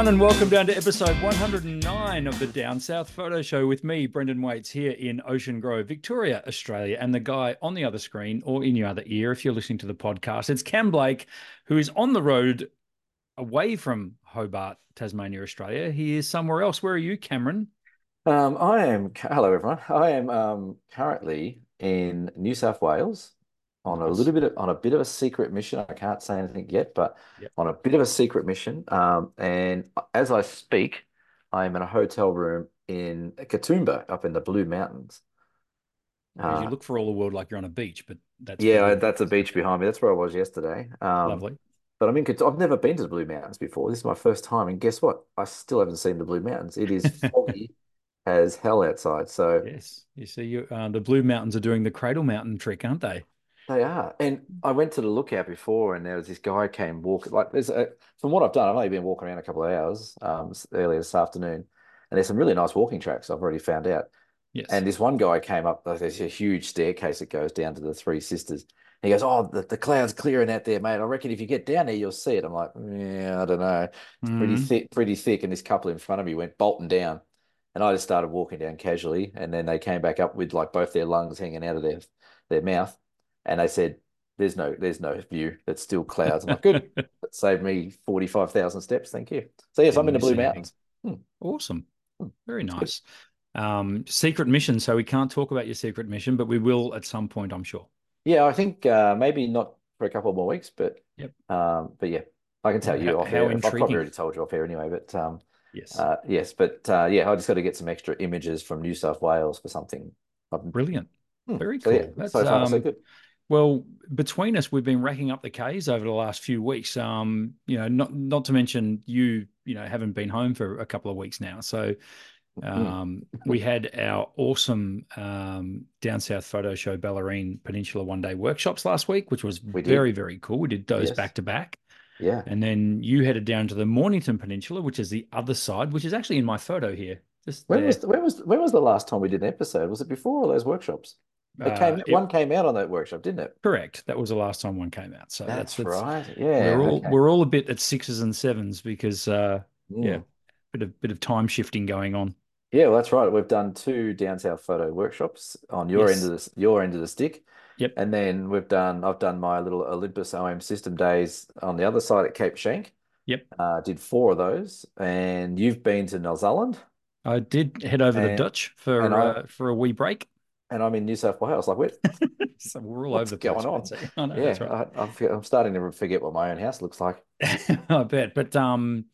everyone, and welcome down to episode 109 of the Down South Photo Show with me, Brendan Waites, here in Ocean Grove, Victoria, Australia. And the guy on the other screen or in your other ear, if you're listening to the podcast, it's Cam Blake, who is on the road away from Hobart, Tasmania, Australia. He is somewhere else. Where are you, Cameron? Um, I am, hello everyone. I am um, currently in New South Wales on a little bit of, on a bit of a secret mission. I can't say anything yet, but Yep. on a bit of a secret mission. Um, and as I speak, I am in a hotel room in Katoomba up in the Blue Mountains. Because you Uh, look for all the world like you're on a beach, but that's yeah, that's a beach behind me. That's where I was yesterday. Um, Lovely. but I mean, I've never been to the Blue Mountains before. This is my first time, and guess what? I still haven't seen the Blue Mountains. It is foggy as hell outside. So. Yes. You see, you, uh, the Blue Mountains are doing the Cradle Mountain trick, aren't they? They are. And I went to the lookout before and there was this guy came walking like there's a from what I've done, I've only been walking around a couple of hours um earlier this afternoon. And there's some really nice walking tracks I've already found out. Yes. And this one guy came up, like, there's a huge staircase that goes down to the Three Sisters. And he goes, Oh, the, the cloud's clearing out there, mate. I reckon if you get down there, you'll see it. I'm like, Yeah, I don't know. It's pretty Mhm. thick, pretty thick. And this couple in front of me went bolting down. And I just started walking down casually. And then they came back up with like both their lungs hanging out of their their mouth. And they said, There's no there's no view. It's still clouds. I'm like, good. That saved me 45,000 steps. Thank you. So yes, I'm in the Blue. Mountains. Awesome. Hmm. Very nice. Um, secret mission. So we can't talk about your secret mission, but we will at some point, I'm sure. Yeah, I think uh, maybe not for a couple more weeks, but Yep. um, but yeah, I can tell How- you off how air. I've probably already told you off air anyway, but um, Yes. uh, yes, but uh, yeah, I just got to get some extra images from New South Wales for something. Brilliant. hmm, Very so yeah, cool. That's, so far so um, good. Well, between us, we've been racking up the Ks over the last few weeks. Um, you know, not not to mention you, you know, haven't been home for a couple of weeks now. So Hmm. um, we had our awesome um, down south photo show Bellarine Peninsula one day workshops last week, which was very very cool. We did those Yes. back to back, Yeah. and then you headed down to the Mornington Peninsula, which is the other side, which is actually in my photo here. Just When there. was when was when was the last time we did an episode? Was it before all those workshops? It Uh, came it- one came out on that workshop, didn't it? correct. That was the last time one came out. So That's, that's, that's right. Yeah. we're all okay. we're all a bit at sixes and sevens because uh, Mm. yeah, bit of bit of time shifting going on. Yeah, well, that's right. We've done two down south photo workshops on your Yes. end of the your end of the stick. Yep. And then we've done I've done my little Olympus OM system days on the other side at Cape Schanck. Yep. Uh, did four of those, and you've been to New Zealand, I did head over the And- Dutch for I- uh, for a wee break. And I'm in New South Wales. Like, what? So we're all What's over the place. going on? I know, yeah, right. I, I'm, I'm starting to forget what my own house looks like. I bet. But um,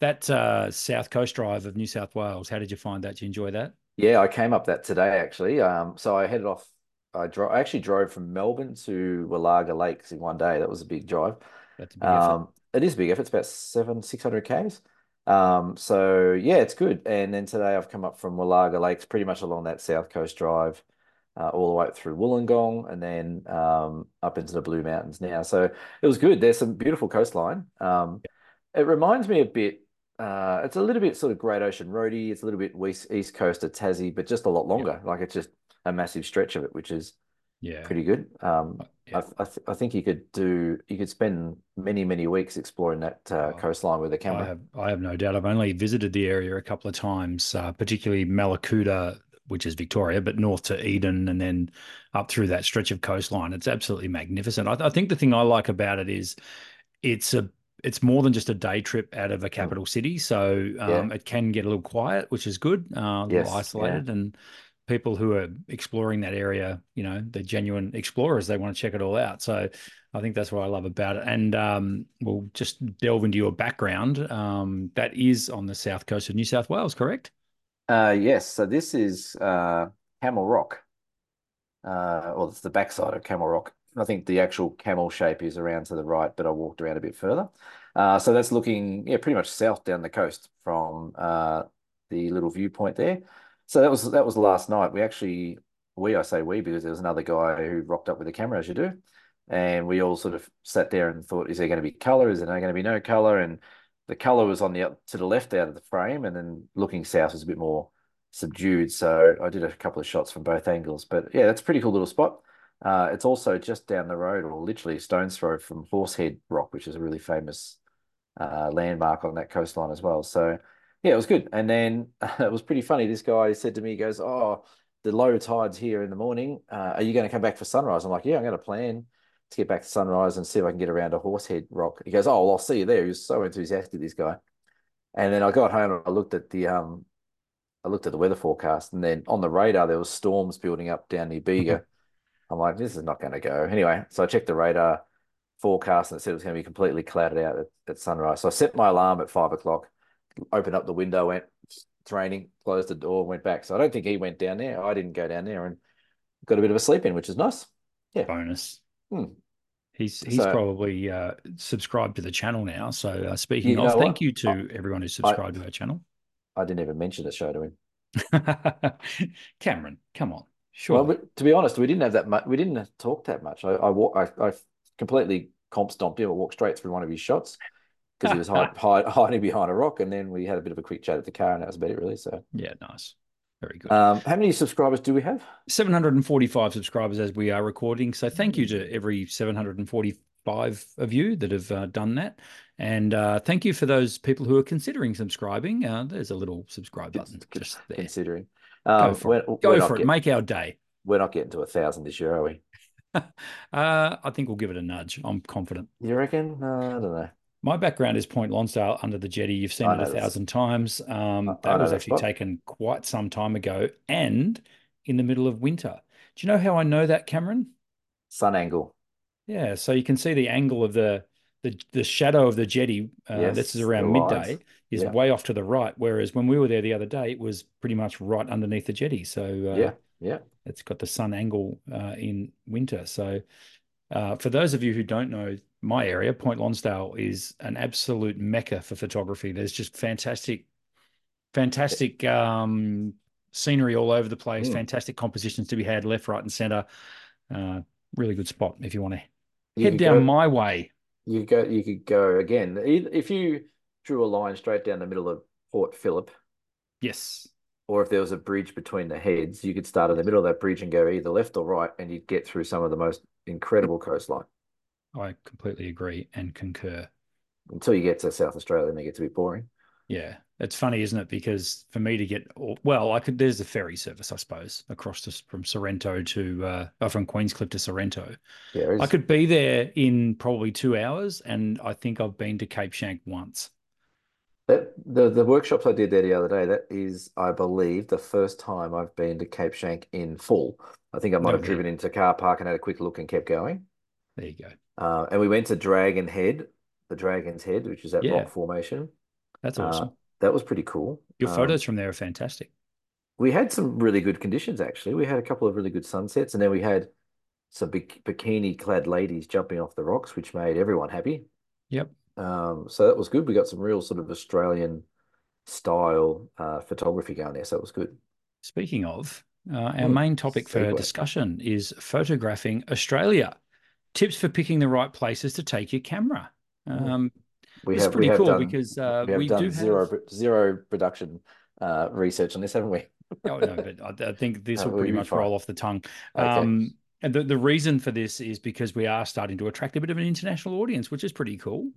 that uh, South Coast Drive of New South Wales, how did you find that? Did you enjoy that? Yeah, I came up that today actually. Um, so I headed off. I drove. I actually drove from Melbourne to Wallaga Lakes in one day. That was a big drive. That's a big effort. Um, it is a big effort. It's about seven, six hundred k's. Um, so yeah, it's good. And then today I've come up from Wallaga Lakes, pretty much along that South Coast Drive, uh, all the way up through Wollongong, and then um, up into the Blue Mountains now. So it was good. There's some beautiful coastline. Um, it reminds me a bit. Uh, it's a little bit sort of Great Ocean Roady. It's a little bit west, east coast of Tassie, but just a lot longer. Like it's just a massive stretch of it, which is yeah. pretty good. Um, Yeah. I, I, th I think you could do you could spend many many weeks exploring that uh, Oh, coastline with a camera. have I have no doubt. I've only visited the area a couple of times, uh, particularly Mallacoota, which is Victoria, but north to Eden and then up through that stretch of coastline. It's absolutely magnificent. I, I think the thing I like about it is it's a it's more than just a day trip out of a capital city. So um, it can get a little quiet, which is good, uh, a Yes, little yeah. isolated, and people who are exploring that area, you know, they're genuine explorers. They want to check it all out. So I think that's what I love about it. And um, we'll just delve into your background. Um, that is on the south coast of New South Wales, correct? Uh, yes, so this is uh, Camel Rock. Uh, well, it's the backside of Camel Rock. I think the actual camel shape is around to the right, but I walked around a bit further. Uh, so that's looking, yeah, pretty much south down the coast from uh, the little viewpoint there. So that was that was last night. We actually, we I say we because there was another guy who rocked up with a camera as you do, and we all sort of sat there and thought, is there going to be color? Is there going to be no color? And the color was on the to the left out of the frame, and then looking south was a bit more subdued. So I did a couple of shots from both angles. But yeah, that's a pretty cool little spot. Uh, it's also just down the road, or literally a stone's throw from Horsehead Rock, which is a really famous uh, landmark on that coastline as well. So yeah, it was good. And then it was pretty funny. This guy said to me, he goes, "Oh, the low tides here in the morning. Uh, are you going to come back for sunrise?" I'm like, "Yeah, I'm going to plan to get back to sunrise and see if I can get around a Horsehead Rock." He goes, "Oh, well, I'll see you there." He was so enthusiastic, this guy. And then I got home and I looked at the um, I looked at the weather forecast, and then on the radar there was storms building up down near Bega. I'm like, this is not going to go. Anyway, so I checked the radar forecast and it said it was going to be completely clouded out at, at sunrise. So I set my alarm at five o'clock, opened up the window, went, it's raining, closed the door, went back. So I don't think he went down there. I didn't go down there and got a bit of a sleep in, which is nice. Yeah. Bonus. Hmm. He's he's So- probably uh, subscribed to the channel now. So uh, speaking You of, thank you to everyone who's subscribed to our channel. I didn't even mention the show to him. Cameron, come on, sure. we, to be honest, we didn't have that much. We didn't talk that much. I I, walk, I I completely comp stomped him. I walked straight through one of his shots because he was hide, hide, hiding behind a rock, and then we had a bit of a quick chat at the car, and that was about it, really. So, yeah, nice, very good. um, how many subscribers do we have? 745 subscribers as we are recording. So thank you to every 745 of you that have uh, done that. And uh, thank you for those people who are considering subscribing. Uh, there's a little subscribe button just there. Considering, Go um, for we're, it. we're Go for it. get- Make our day. we're not getting to a thousand this year, are we? Uh, I think we'll give it a nudge. I'm confident. You reckon? Uh, I don't know. My background is Point Lonsdale under the jetty. You've seen I it a this. thousand times. Um, I- that was actually taken quite some time ago and in the middle of winter. Do you know how I know that, Cameron? Sun angle. Yeah, so you can see the angle of the the, the shadow of the jetty. Uh, this is around midday. Is Yeah. way off to the right. Whereas when we were there the other day, it was pretty much right underneath the jetty. So uh, Yeah, yeah. it's got the sun angle uh, in winter. So, uh, for those of you who don't know my area, Point Lonsdale is an absolute mecca for photography. There's just fantastic, fantastic um, scenery all over the place, Mm. fantastic compositions to be had left, right, and center. Uh, really good spot if you want to You head down go, my way. you go. You could go again. If you drew a line straight down the middle of Port Phillip, Yes. or if there was a bridge between the heads, you could start in the middle of that bridge and go either left or right, and you'd get through some of the most incredible coastline I completely agree and concur. until you get to South Australia, and it gets a bit boring. Yeah, it's funny, isn't it? Because for me to get, well, I could. There's a ferry service, I suppose, across to, from Sorrento to, uh, oh, from Queenscliff to Sorrento. Yeah, I could be there in probably two hours, and I think I've been to Cape Schanck once. that the the workshops I did there the other day. That is, I believe, the first time I've been to Cape Schanck in full. I think I might Oh, have driven into car park and had a quick look and kept going. There you go. Uh, and we went to Dragon Head, the Dragon's Head, which is that Yeah. rock formation. That's Uh, awesome. that was pretty cool. Your Um, photos from there are fantastic. we had some really good conditions actually. We had a couple of really good sunsets, and then we had some bik bikini clad ladies jumping off the rocks, which made everyone happy. Yep. Um, so that was good. We got some real sort of Australian style uh, photography going there, so it was good. Speaking of, uh, our Hmm, main topic for segue. discussion is photographing Australia. Tips for picking the right places to take your camera. Um, We it's have pretty we cool done because uh, we we do zero have. zero production uh, research on this, haven't we? Oh, no, but I, I think this will pretty much fine. roll off the tongue. Okay. Um, and the, the reason for this is because we are starting to attract a bit of an international audience, which is pretty cool.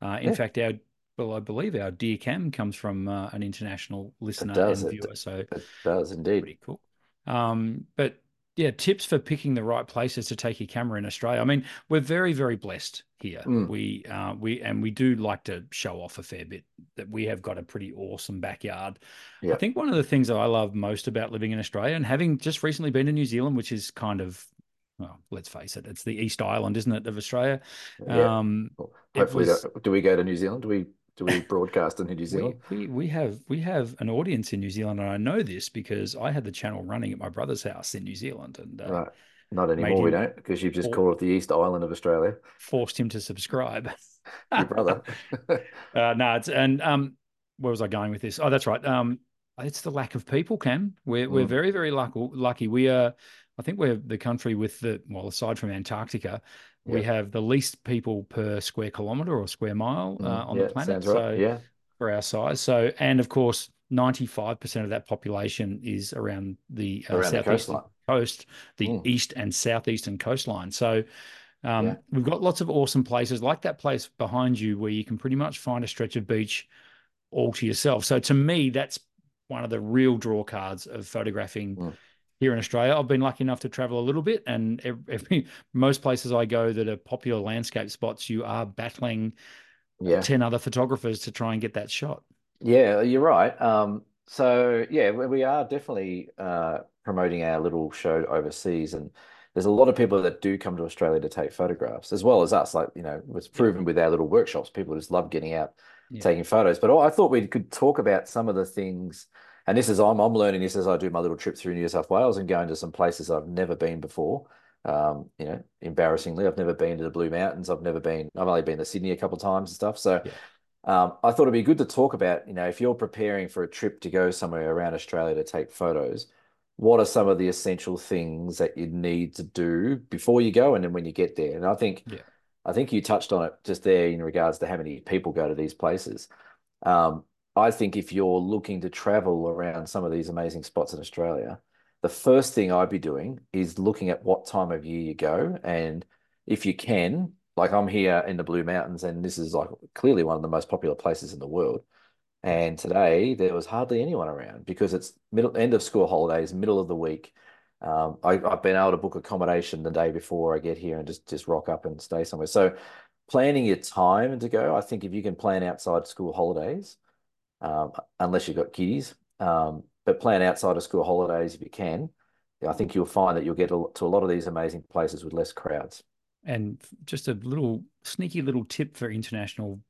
Uh, in Yeah. fact, our well, I believe our dear Cam comes from uh, an international listener does, and it viewer, so It does indeed. pretty cool. Um, but yeah, tips for picking the right places to take your camera in Australia. I mean, we're very, very blessed here. Mm. We uh, we and we do like to show off a fair bit that we have got a pretty awesome backyard. I think one of the things that I love most about living in Australia and having just recently been to New Zealand, which is kind of well, let's face it, it's the East Island, isn't it, of Australia? Yeah. Um, hopefully, was- do, do we go to New Zealand? Do we do we broadcast in New Zealand? we we have we have an audience in New Zealand, and I know this because I had the channel running at my brother's house in New Zealand, and uh, Right. Not anymore, we don't, because you've just called it the East Island of Australia. forced him to subscribe. Your brother. Uh, no, it's and um, where was I going with this? Oh, that's right. Um, it's the lack of people, Cam. We're we're Mm. very very lucky. Lucky. We are. I think we're the country with the well, aside from Antarctica, we have the least people per square kilometer or square mile uh, Mm, on yeah, the planet. sounds right. So Yeah. for our size. So and of course, ninety five percent of that population is around the uh, Around southeastern coastline. coast, the Mm. east and southeastern coastline. So Um, Yeah. we've got lots of awesome places like that place behind you where you can pretty much find a stretch of beach all to yourself. So to me, that's one of the real draw cards of photographing Mm. Here in Australia. I've been lucky enough to travel a little bit, and every, most places I go that are popular landscape spots, you are battling Yeah. 10 other photographers to try and get that shot. Yeah, you're right. Um, so yeah, we, we are definitely uh, promoting our little show overseas, and there's a lot of people that do come to Australia to take photographs, as well as us. Like, you know, it was proven with our little workshops, people just love getting out, Yeah. taking photos. But I thought we could talk about some of the things, and this is I'm I'm learning this as I do my little trip through New South Wales and going to some places I've never been before. Um, you know, embarrassingly, I've never been to the Blue Mountains. I've never been. I've only been to Sydney a couple of times and stuff. So. Yeah. Um, I thought it'd be good to talk about, you know, if you're preparing for a trip to go somewhere around Australia to take photos, what are some of the essential things that you need to do before you go and then when you get there? And I think, Yeah. I think you touched on it just there in regards to how many people go to these places. Um, I think if you're looking to travel around some of these amazing spots in Australia, the first thing I'd be doing is looking at what time of year you go. And if you can, like I'm here in the Blue Mountains, and this is like clearly one of the most popular places in the world. And today there was hardly anyone around because it's middle end of school holidays, middle of the week. Um, I, I've been able to book accommodation the day before I get here and just just rock up and stay somewhere. So planning your time to go, I think if you can plan outside school holidays, um, unless you've got kiddies, um, but plan outside of school holidays if you can. I think you'll find that you'll get to a lot of these amazing places with less crowds. And just a little sneaky little tip for international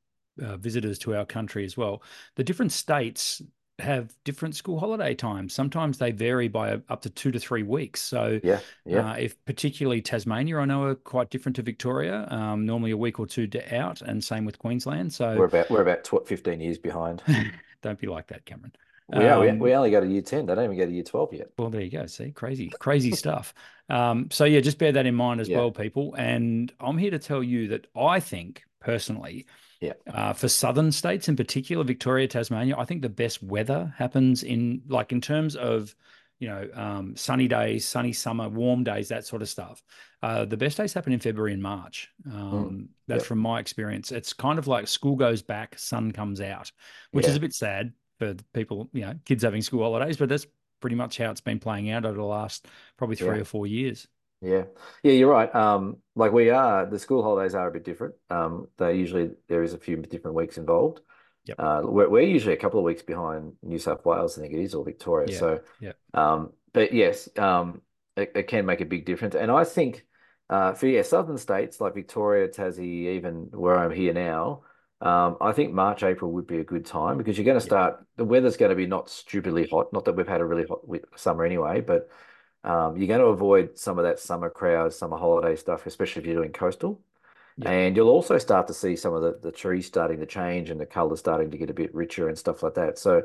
uh, visitors to our country as well. The different states have different school holiday times. Sometimes they vary by up to two to three weeks. So, Yeah, yeah, uh, if particularly Tasmania, I know are quite different to Victoria, um, normally a week or two to out, and same with Queensland. So we're about we're about tw 15 years behind. don't be like that, Cameron. We are we, Um, we only go to year 10. They don't even go to year 12 yet. Well, there you go. See, crazy, crazy stuff. Um, so yeah, just bear that in mind as Yeah. well, people. And I'm here to tell you that I think personally, Yeah. uh, for southern states in particular, Victoria, Tasmania, I think the best weather happens in like in terms of you know um, sunny days, sunny summer, warm days, that sort of stuff. Uh, the best days happen in February and March. Um, That's Yep. from my experience. It's kind of like school goes back, sun comes out, which is a bit sad for people, you know, kids having school holidays, but that's pretty much how it's been playing out over the last probably three Yeah. or four years. Yeah. Yeah, you're right. Um, like we are, the school holidays are a bit different. Um, they usually there is a few different weeks involved. Yep. Uh, we're, we're usually a couple of weeks behind New South Wales, I think it is, or Victoria. Yeah, So, yeah. um, but yes, um, it, it can make a big difference. And I think uh, for yeah, southern states like Victoria, Tassie, even where I'm here now, um, I think March, April would be a good time because you're going to Yeah. start, the weather's going to be not stupidly hot. Not that we've had a really hot summer anyway, but um, you're going to avoid some of that summer crowd, summer holiday stuff, especially if you're doing coastal. Yeah. And you'll also start to see some of the, the trees starting to change and the colors starting to get a bit richer and stuff like that. So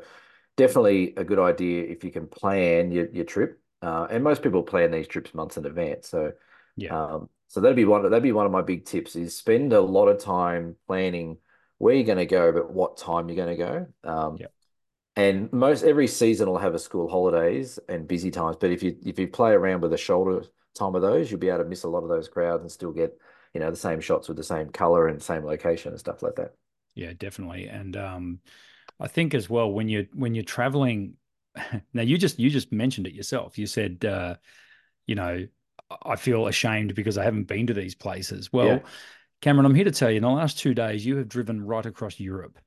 definitely a good idea if you can plan your, your trip. Uh, and most people plan these trips months in advance. So Yeah. um, so that'd be one that'd be one of my big tips is spend a lot of time planning where you're going to go, but what time you're going to go. Um, Yep. And most every season will have a school holidays and busy times. But if you if you play around with the shoulder time of those, you'll be able to miss a lot of those crowds and still get, you know, the same shots with the same color and same location and stuff like that. Yeah, definitely. And um, I think as well when you're when you're traveling, now you just you just mentioned it yourself. You said, uh, you know, I feel ashamed because I haven't been to these places. Well, Yeah. Cameron, I'm here to tell you, in the last two days, you have driven right across Europe.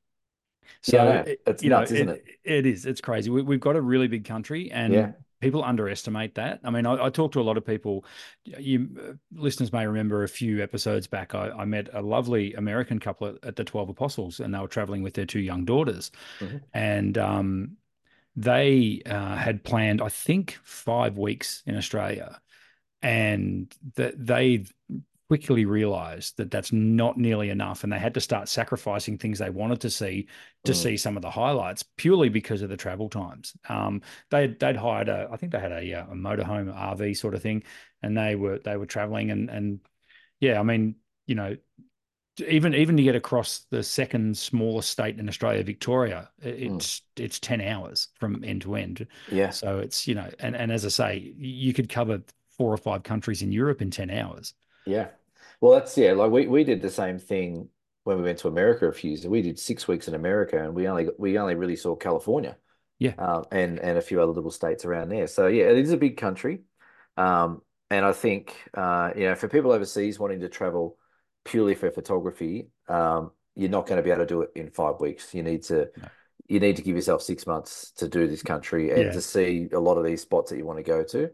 So Yeah, it- It's you know, nuts, isn't it? It is. It's crazy. We, we've got a really big country, and Yeah. people underestimate that. I mean, I, I talk to a lot of people. You uh, listeners may remember a few episodes back. I, I met a lovely American couple at, at the Twelve Apostles, and they were traveling with their two young daughters, Mhm. and um, they uh, had planned, I think, five weeks in Australia, and that they quickly realized that that's not nearly enough and they had to start sacrificing things they wanted to see to Mm. see some of the highlights purely because of the travel times um they they'd hired a i think they had a, uh, a motorhome rv sort of thing and they were they were traveling and and yeah i mean you know even even to get across the second smallest state in australia victoria Mm. it's it's 10 hours from end to end Yeah. so it's you know and and as i say you could cover four or five countries in europe in 10 hours Yeah. Well, that's yeah. Like we we did the same thing when we went to America a few years. We did six weeks in America, and we only we only really saw California, Yeah, um, and and a few other little states around there. So yeah, it is a big country, um, and I think uh, you know for people overseas wanting to travel purely for photography, um, you're not going to be able to do it in five weeks. You need to no. you need to give yourself six months to do this country and yeah, to see a lot of these spots that you want to go to.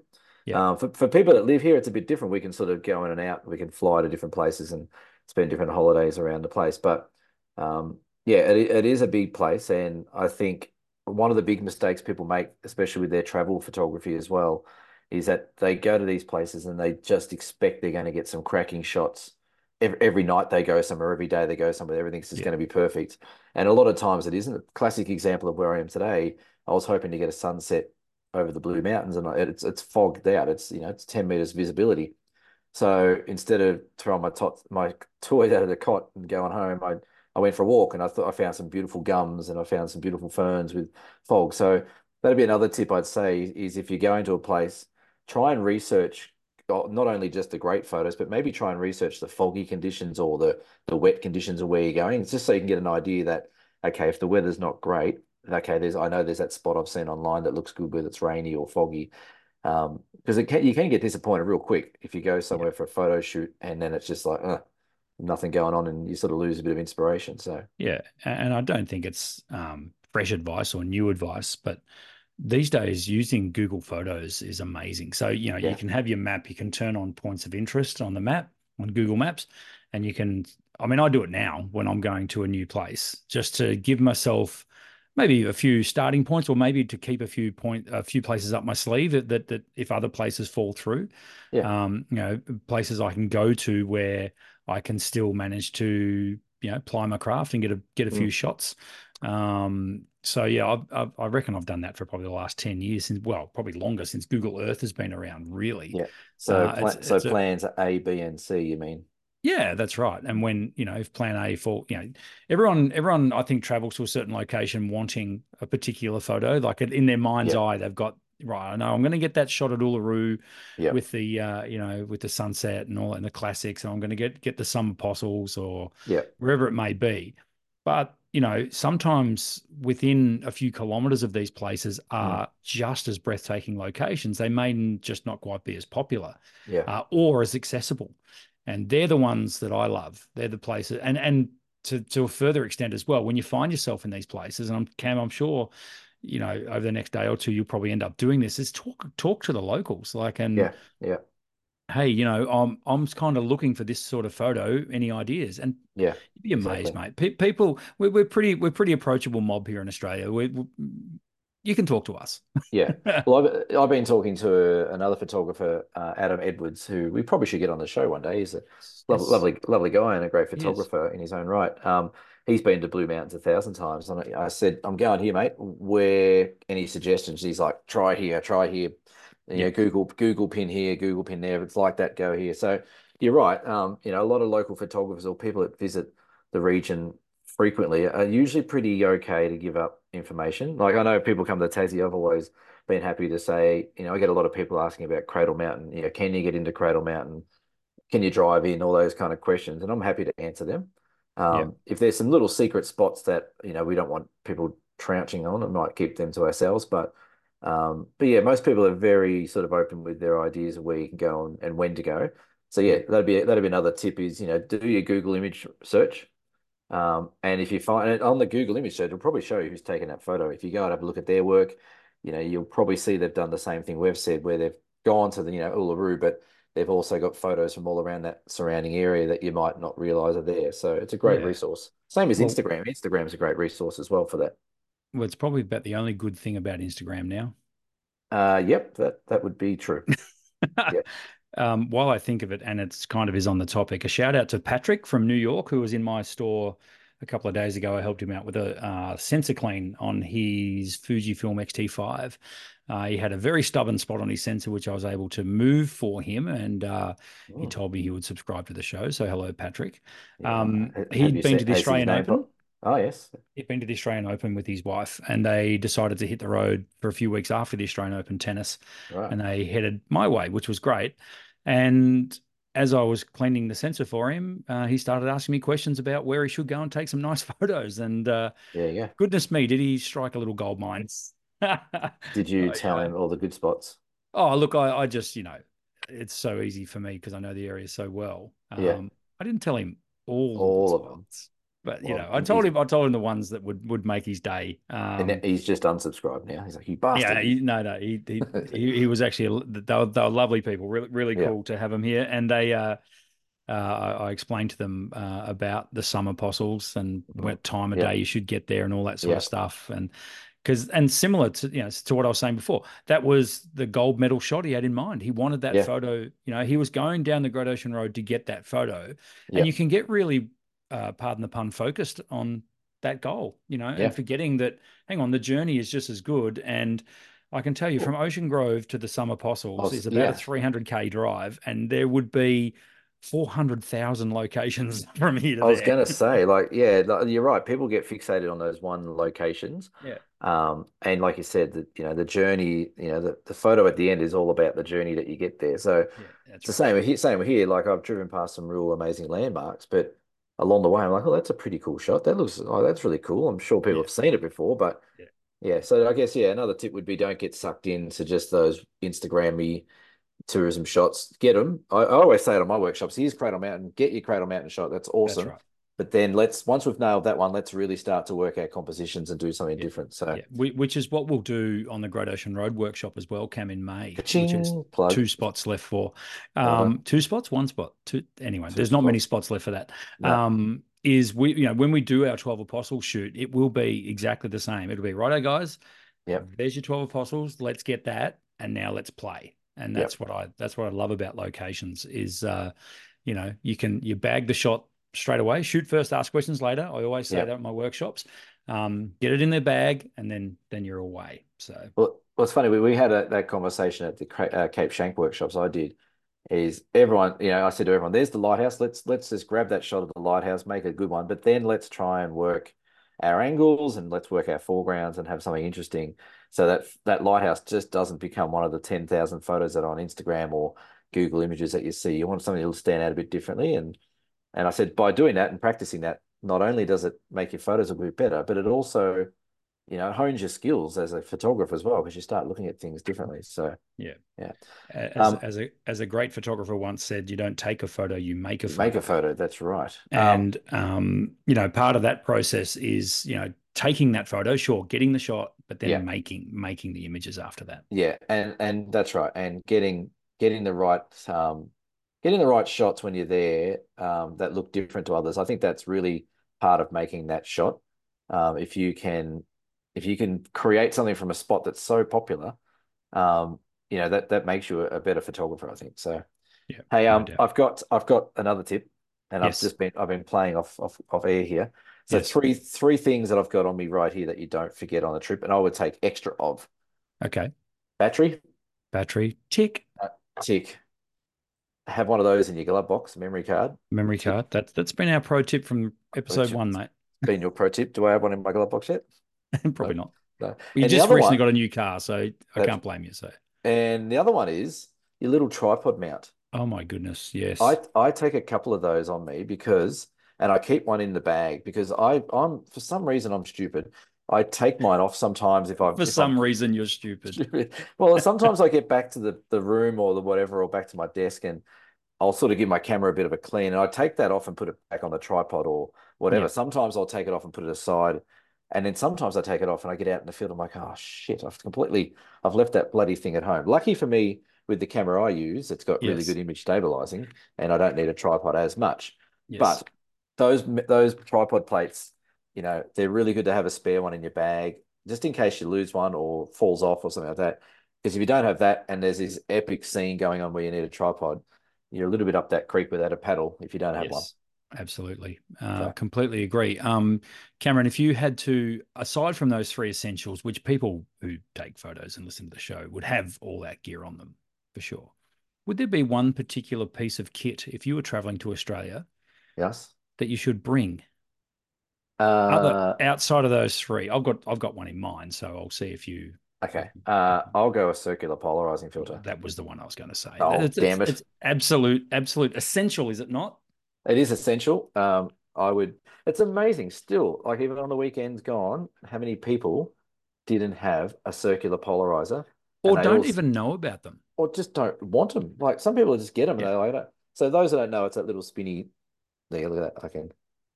Yeah, Um, for, for people that live here, it's a bit different. We can sort of go in and out. We can fly to different places and spend different holidays around the place. But um, yeah, it, it is a big place. And I think one of the big mistakes people make, especially with their travel photography as well, is that they go to these places and they just expect they're going to get some cracking shots. Every, every night they go somewhere, every day they go somewhere, everything's just yeah, going to be perfect. And a lot of times it isn't. A classic example of where I am today, I was hoping to get a sunset over the Blue Mountains, and it's it's fogged out. It's you know it's ten meters visibility. So instead of throwing my tot my toys out of the cot and going home, I I went for a walk and I thought I found some beautiful gums and I found some beautiful ferns with fog. So that'd be another tip I'd say is if you're going to a place, try and research uh, not only just the great photos, but maybe try and research the foggy conditions or the the wet conditions of where you're going. It's just so you can get an idea that okay, if the weather's not great, okay, there's I know there's that spot I've seen online that looks good, whether it's rainy or foggy. Um, because it can you can get disappointed real quick if you go yeah. somewhere for a photo shoot and then it's just like uh, nothing going on and you sort of lose a bit of inspiration. So Yeah, and I don't think it's um, fresh advice or new advice, but these days using Google Photos is amazing. So, you know, you can have your map, you can turn on points of interest on the map on Google Maps, and you can, I mean, I do it now when I'm going to a new place just to give myself maybe a few starting points or maybe to keep a few point a few places up my sleeve that that, that if other places fall through yeah, um you know places i can go to where i can still manage to you know ply my craft and get a get a few mm, shots um so yeah I've, I've, i reckon i've done that for probably the last 10 years since well probably longer since google earth has been around really yeah. So uh it's so it's plans A, B, and C, you mean? Yeah, that's right. And when, you know, if plan A for, you know, everyone, everyone, I think travels to a certain location wanting a particular photo, like in their mind's Yeah, eye, they've got, right, I know I'm going to get that shot at Uluru yeah, with the, uh, you know, with the sunset and all and the classics. And I'm going to get, get the summer apostles or yeah, wherever it may be. But, you know, sometimes within a few kilometers of these places mm, are just as breathtaking locations. They may just not quite be as popular yeah, uh, or as accessible and they're the ones that I love. They're the places, and and to to a further extent as well. When you find yourself in these places, and I'm Cam, I'm sure, you know, over the next day or two, you'll probably end up doing this. Is talk talk to the locals, like, and yeah, yeah, hey, you know, I'm I'm kind of looking for this sort of photo. Any ideas? And yeah, you'd be amazed, exactly. mate. Pe people, we're, we're pretty we're pretty approachable mob here in Australia. We, we you can talk to us. Yeah. Well, I've I've been talking to another photographer, uh, Adam Edwards, who we probably should get on the show one day. He's a lovely, yes, lovely, lovely guy and a great photographer in his own right. Um, he's been to Blue Mountains a thousand times, and I, said, "I'm going here, mate. Where any suggestions?" He's like, "Try here, try here. You know, Google Google pin here, Google pin there. If it's like that, go here." So you're right. Um, you know, a lot of local photographers or people that visit the region frequently are usually pretty okay to give up information. Like I know people come to Tassie. I've always been happy to say, you know, I get a lot of people asking about Cradle Mountain. You know, can you get into Cradle Mountain? Can you drive in? All those kind of questions, and I'm happy to answer them. yeah, Um, if there's some little secret spots that you know we don't want people trouncing on, it might keep them to ourselves. But um, but yeah, most people are very sort of open with their ideas of where you can go and, and when to go. So yeah, yeah, that'd be that'd be another tip is you know do your Google image search um, and if you find it on the Google image search, it'll probably show you who's taken that photo. If you go and have a look at their work, you know, you'll probably see they've done the same thing we've said, where they've gone to the, you know, Uluru, but they've also got photos from all around that surrounding area that you might not realize are there. So it's a great yeah. resource. Same as Well, Instagram. Instagram is a great resource as well for that. well, it's probably about the only good thing about Instagram now. Uh, yep, that that would be true. Yep. Um, while I think of it, and it's kind of is on the topic, a shout out to Patrick from New York, who was in my store a couple of days ago. I helped him out with a uh, sensor clean on his Fujifilm X-T5. Uh, he had a very stubborn spot on his sensor, which I was able to move for him, and uh, he Mm, told me he would subscribe to the show. So hello, Patrick. yeah. Um, Have he'd been seen to the Australian Open? Oh yes. he'd been to the Australian Open with his wife, and they decided to hit the road for a few weeks after the Australian Open tennis, Right. and they headed my way, which was great. And as I was cleaning the sensor for him, uh, he started asking me questions about where he should go and take some nice photos. And uh, Yeah, yeah. goodness me, did he strike a little gold mine? Did you tell him all the good spots? Oh, look, I, I just, you know, it's so easy for me because I know the area so well. Um, Yeah. I didn't tell him all, All of of them. But you Well, know, I told him, I told him the ones that would would make his day. Um, And he's just unsubscribed now. He's like, you bastard. yeah, he, no, no, he he, he he was actually they were, they were lovely people, really really Yeah. cool to have him here, and they. Uh, uh, I, I explained to them uh, about the summer apostles and what time of Mm-hmm. Yeah. day you should get there and all that sort Yeah. of stuff, and because and similar to you know to what I was saying before, that was the gold medal shot he had in mind. He wanted that Yeah. photo. You know, he was going down the Great Ocean Road to get that photo, and you can get really, uh, pardon the pun, focused on that goal. You know, Yeah. and forgetting that. Hang on, the journey is just as good and. I can tell you from Ocean Grove to the Summer Apostles is about yeah. a 300k drive, and there would be 400,000 locations from here to I was gonna say, like, yeah, you're right. People get fixated on those one locations. Yeah. Um, and like you said, the you know, the journey, you know, the, the photo at the end is all about the journey that you get there. So Yeah, it's the same same here. Like I've driven past some real amazing landmarks, but along the way, I'm like, oh, that's a pretty cool shot. That looks, oh, that's really cool. I'm sure people Yeah. have seen it before, but Yeah. yeah. So I guess yeah, another tip would be don't get sucked into just those Instagrammy tourism shots. Get them. I, I always say it on my workshops. Here's Cradle Mountain. Get your Cradle Mountain shot. That's That's awesome. right. But then let's once we've nailed that one, let's really start to work out compositions and do something Yeah. different. So Yeah, we, which is what we'll do on the Great Ocean Road workshop as well, Cam, in May, which is two spots left for. Um, two spots, one spot. Two. Anyway, Two there's not many spots. spots left for that. No. Um, is we, you know, when we do our 12 apostles shoot, it will be exactly the same. It'll be righto, guys. yeah There's your 12 apostles. Let's get that, and now let's play. And Yep. that's what I that's what I love about locations is, uh, you know, you can you bag the shot straight away. Shoot first, ask questions later. I always say Yep. that in my workshops. Um, get it in their bag, and then then you're away. So Well, well, it's funny. We, we had a, that conversation at the uh, Cape Schanck workshops I did. Is everyone, you know, I said to everyone, "There's the lighthouse. Let's let's just grab that shot of the lighthouse, make a good one, but then let's try and work our angles and let's work our foregrounds and have something interesting, so that that lighthouse just doesn't become one of the ten thousand photos that are on Instagram or Google Images that you see. You want something that'll stand out a bit differently, and and I said by doing that and practicing that, not only does it make your photos a bit better, but it also you know, it hones your skills as a photographer as well because you start looking at things differently. So as, Um, as a as a great photographer once said, you don't take a photo, you make a photo. make a photo. That's right. Um, And um, you know, part of that process is you know taking that photo, sure, getting the shot, but then Yeah. making making the images after that. yeah, and and that's right. And getting getting the right um, getting the right shots when you're there um, that look different to others. I think that's really part of making that shot. Um, if you can if you can create something from a spot that's so popular, um, you know that that makes you a, better photographer. I think so. Yeah, Hey, um, doubt. I've got I've got another tip, and Yes. I've just been I've been playing off off off air here. So Yes. three three things that I've got on me right here that you don't forget on a trip, and I would take extra of Okay, battery, battery tick, tick. Have one of those in your glove box, memory card. memory card. That's that's been our pro tip from episode one, mate. Been your pro tip. Do I have one in my glove box yet? Probably not. No. You And just recently one- got a new car, so I can't blame you. So, And the other one is your little tripod mount. oh my goodness, yes. I I take a couple of those on me because, and I keep one in the bag because I I'm for some reason I'm stupid. I take mine off sometimes if I For if some I'm reason, you're stupid. stupid. Well, sometimes I get back to the the room or the whatever or back to my desk and I'll sort of give my camera a bit of a clean and I take that off and put it back on the tripod or whatever. Yeah. Sometimes I'll take it off and put it aside. And then sometimes I take it off and I get out in the field. I'm like, oh shit, I've completely I've left that bloody thing at home. Lucky for me, with the camera I use, it's got really good image stabilizing and I don't need a tripod as much. Yes. But those those tripod plates, you know, they're really good to have a spare one in your bag, just in case you lose one or falls off or something like that. Because if you don't have that, and there's this epic scene going on where you need a tripod, you're a little bit up that creek without a paddle if you don't have one. Yes, absolutely. Uh, So- completely agree. Um, Cameron, if you had to, aside from those three essentials, which people who take photos and listen to the show would have all that gear on them for sure, would there be one particular piece of kit if you were traveling to Australia Yes. that you should bring? Uh, Other outside of those three, I've got I've got one in mind, so I'll see if you Okay. Uh, I'll go a circular polarizing filter. That was the one I was going to say. Oh, it's, damn it's, it. it's absolute, absolute essential, is it not? It is essential. Um, I would. It's amazing still. Like even on the weekends gone, how many people didn't have a circular polarizer, Or don't all, even know about them. or just don't want them. Like some people just get them and Yeah. they like it. So those that don't know, it's that little spinny. There, look at that. I can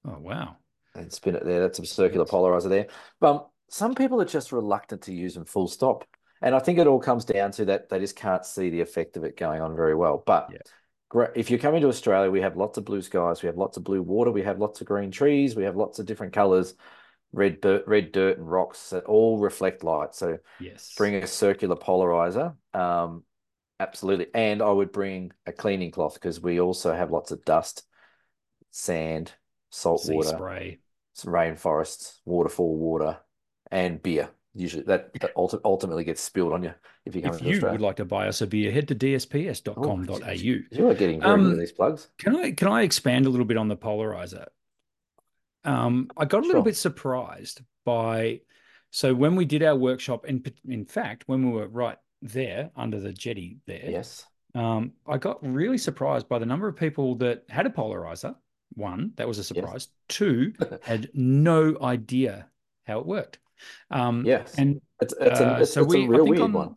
Oh, wow. and spin it there. That's a circular polarizer there. But some people are just reluctant to use them full stop. And I think it all comes down to that they just can't see the effect of it going on very well. But Yeah. if you're coming to Australia, we have lots of blue skies, we have lots of blue water, we have lots of green trees, we have lots of different colors, red dirt, red dirt and rocks that all reflect light. So Yes. bring a circular polarizer. Um, absolutely. And I would bring a cleaning cloth because we also have lots of dust, sand, salt sea water spray. some rainforests, waterfall water, and beer. Usually that, that ultimately gets spilled on you if you come If to you Australia. would like to buy us a beer, head to Oh, dsps.com.au. you are getting very good Um, at these plugs. Can I can I expand a little bit on the polarizer? Um, I got a little Sure. bit surprised by so when we did our workshop, in in fact, when we were right there under the jetty there, Yes. um, I got really surprised by the number of people that had a polarizer. One, that was a surprise. Two, had no idea how it worked. Um, Yes. and It's it's a uh, so it's we, a real weird on, one.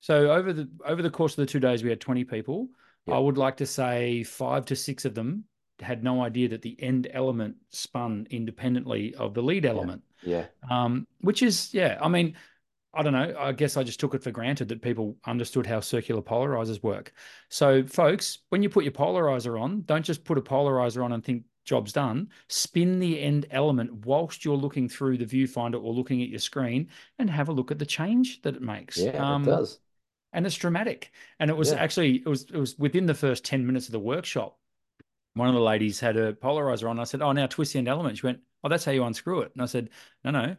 so over the over the course of the two days, we had 20 people. Yeah. I would like to say five to six of them had no idea that the end element spun independently of the lead element. Yeah. Um, which is, yeah, I mean, I don't know. I guess I just took it for granted that people understood how circular polarizers work. So, folks, when you put your polarizer on, don't just put a polarizer on and think job's done. Spin the end element whilst you're looking through the viewfinder or looking at your screen and have a look at the change that it makes. Yeah, Um, it does. and it's dramatic. And it was Yeah. actually it was it was within the first 10 minutes of the workshop. One of the ladies had a polarizer on. I said, Oh, now twist the end element. She went, Oh, that's how you unscrew it. And I said, No, no,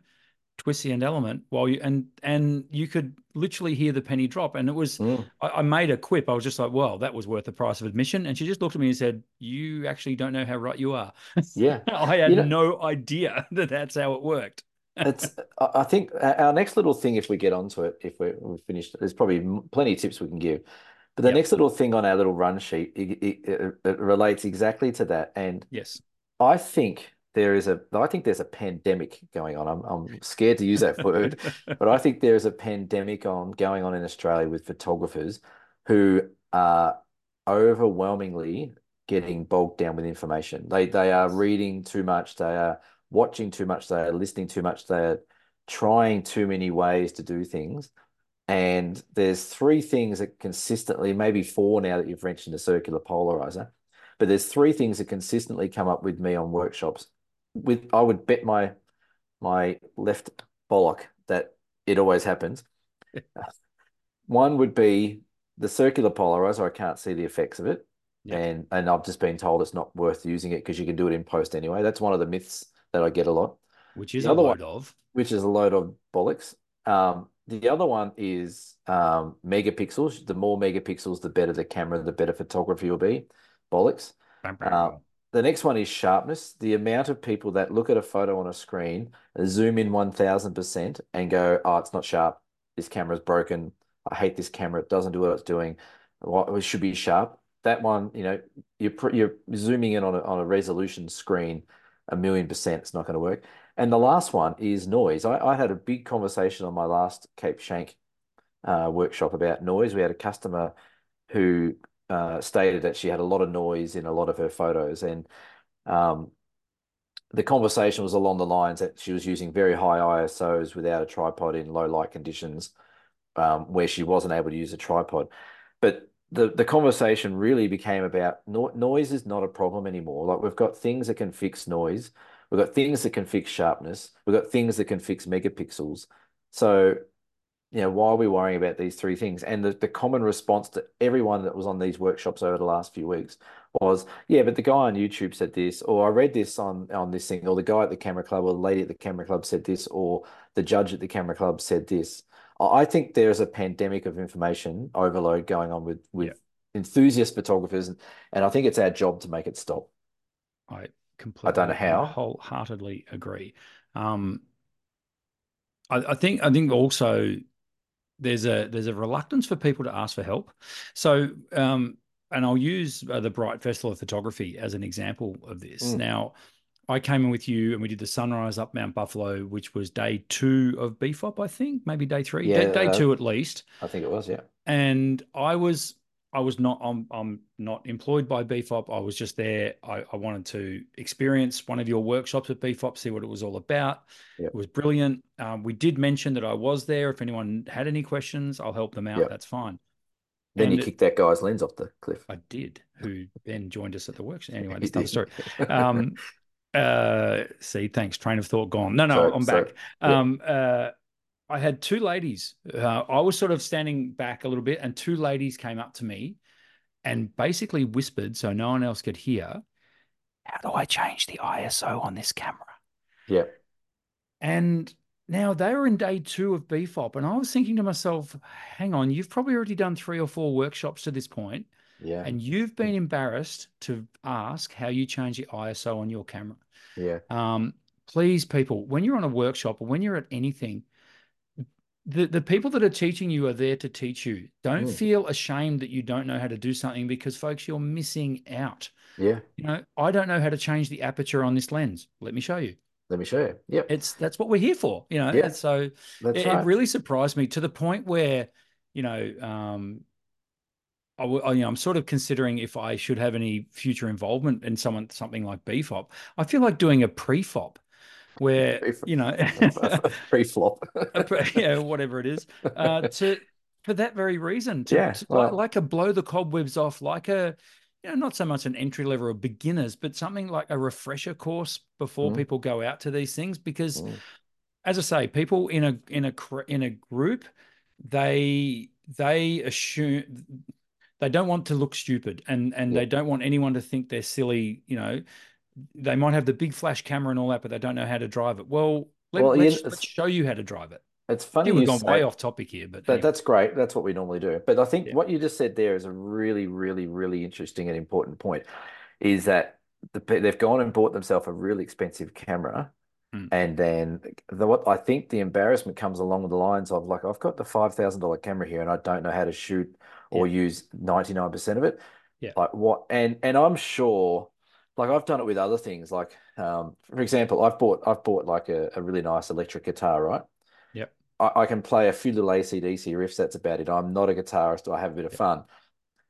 twist the end element while you and and you could literally hear the penny drop. And it was Mm. I, I made a quip. I was just like, Well, that was worth the price of admission. And she just looked at me and said, You actually don't know how right you are. Yeah. I had You know- no idea that that's how it worked. It's I think our our next little thing, if we get onto it, if we're, we're finished, there's probably plenty of tips we can give. But the Yep. next little thing on our little run sheet, it, it, it relates exactly to that. And Yes. I think there is a, I think there's a pandemic going on. I'm, I'm scared to use that word, but I think there is a pandemic on going on in Australia with photographers who are overwhelmingly getting bogged down with information. They they are reading too much. They are watching too much. They are listening too much. They are trying too many ways to do things. And there's three things that consistently, maybe four now that you've mentioned the circular polarizer, but there's three things that consistently come up with me on workshops. With I would bet my my left bollock that it always happens. One would be the circular polarizer. I can't see the effects of it, Yeah. and and I've just been told it's not worth using it because you can do it in post anyway. That's one of the myths that I get a lot, Which is The a other one- load of. which is a load of bollocks. Um, the other one is um, megapixels. The more megapixels, the better the camera, the better photography will be. Bollocks. Uh, the next one is sharpness. The amount of people that look at a photo on a screen, zoom in 1000% and go, oh, it's not sharp. This camera's broken. I hate this camera. It doesn't do what it's doing. What it should be sharp. That one, you know, you're you're zooming in on a on a resolution screen, a million percent. It's not going to work. And the last one is noise. I, I had a big conversation on my last Cape Schanck uh, workshop about noise. We had a customer who uh, stated that she had a lot of noise in a lot of her photos, and um, the conversation was along the lines that she was using very high ISOs without a tripod in low light conditions, um, where she wasn't able to use a tripod. But the the conversation really became about no, noise is not a problem anymore. Like we've got things that can fix noise, we've got things that can fix sharpness, we've got things that can fix megapixels. So you know, why are we worrying about these three things? And the, the common response to everyone that was on these workshops over the last few weeks was, yeah, but the guy on YouTube said this, or I read this on on this thing, or the guy at the camera club or the lady at the camera club said this, or the judge at the camera club said this. I think there's a pandemic of information overload going on with with Yeah. enthusiast photographers, and, and I think it's our job to make it stop. I completely I don't know how. wholeheartedly agree. Um, I, I think I think also there's a there's a reluctance for people to ask for help. So, um, and I'll use uh, the Bright Festival of Photography as an example of this. Mm. Now, I came in with you and we did the sunrise up Mount Buffalo, which was day two of BFOP, I think, maybe day three, Yeah, day, day uh, two at least. I think it was, yeah. And I was I was not I'm I'm not employed by BFOP. I was just there. I, I wanted to experience one of your workshops at BFOP, see what it was all about. Yep. It was brilliant. Um, we did mention that I was there. If anyone had any questions, I'll help them out. Yep. That's fine. Then you And- kicked that guy's lens off the cliff. I did, who then joined us at the workshop. Anyway, that's another story. Um, uh, see, thanks. Train of thought gone. No, no, So- I'm back. yeah. Um, uh, I had two ladies. Uh, I was sort of standing back a little bit, and two ladies came up to me and basically whispered, so no one else could hear, "How do I change the ISO on this camera?" yeah. And now they were in day two of BFOP, and I was thinking to myself, "Hang on, you've probably already done three or four workshops to this point, Yeah. and you've been embarrassed to ask how you change the ISO on your camera." Yeah. Um, please, people, when you're on a workshop or when you're at anything, the, the people that are teaching you are there to teach you. Don't Mm. feel ashamed that you don't know how to do something because, folks, you're missing out. Yeah. You know, I don't know how to change the aperture on this lens. Let me show you. Let me show you. Yeah. It's that's what we're here for. You know, Yeah. and so That's it, right. it really surprised me to the point where, you know, um, I, I- you know, I'm sort of considering if I should have any future involvement in someone something like BFOP. I feel like doing a pre-FOP where you know, Pre-flop. yeah, whatever it is, uh, to for that very reason, to, Yeah, to- like, well- like a blow the cobwebs off, like a you know, not so much an entry level or beginners, but something like a refresher course before Mm. people go out to these things because Mm. as I say, people in a in a in a group, they they assume they don't want to look stupid, and and Yeah. they don't want anyone to think they're silly. You know, they might have the big flash camera and all that, but they don't know how to drive it. Well, let, Well, yeah, us let's show you how to drive it. It's funny we've gone say- way off topic here, but anyway. that's great. That's what we normally do. But I think Yeah. what you just said there is a really, really, really interesting and important point. Is that the, they've gone and bought themselves a really expensive camera, Mm. and then the what I think the embarrassment comes along the lines of like I've got the five thousand dollar camera here and I don't know how to shoot or use ninety nine percent of it. Yeah. Like what? And and I'm sure, like I've done it with other things. Like um, for example, I've bought I've bought like a, a really nice electric guitar, right? Yep. I, I can play a few little ACDC riffs. That's about it. I'm not a guitarist. I have a bit of fun.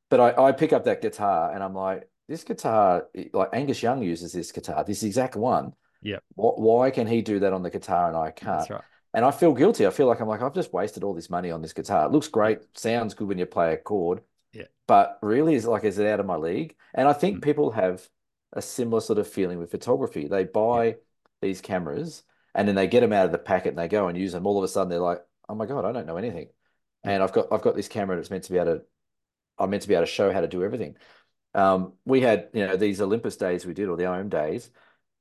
But I, I pick up that guitar and I'm like, this guitar, like Angus Young uses this guitar, this exact one. Yeah. Why can he do that on the guitar and I can't? that's right. And I feel guilty. I feel like I'm like, I've just wasted all this money on this guitar. It looks great, sounds good when you play a chord. Yeah. But really, is like, is it out of my league? And I think Mm. people have a similar sort of feeling with photography. They buy these cameras and then they get them out of the packet and they go and use them. All of a sudden, they're like, oh my God, I don't know anything. Yeah. And I've got I've got this camera that's meant to be able to I'm meant to be able to show how to do everything. Um, we had, you know, these Olympus days we did, or the OM days.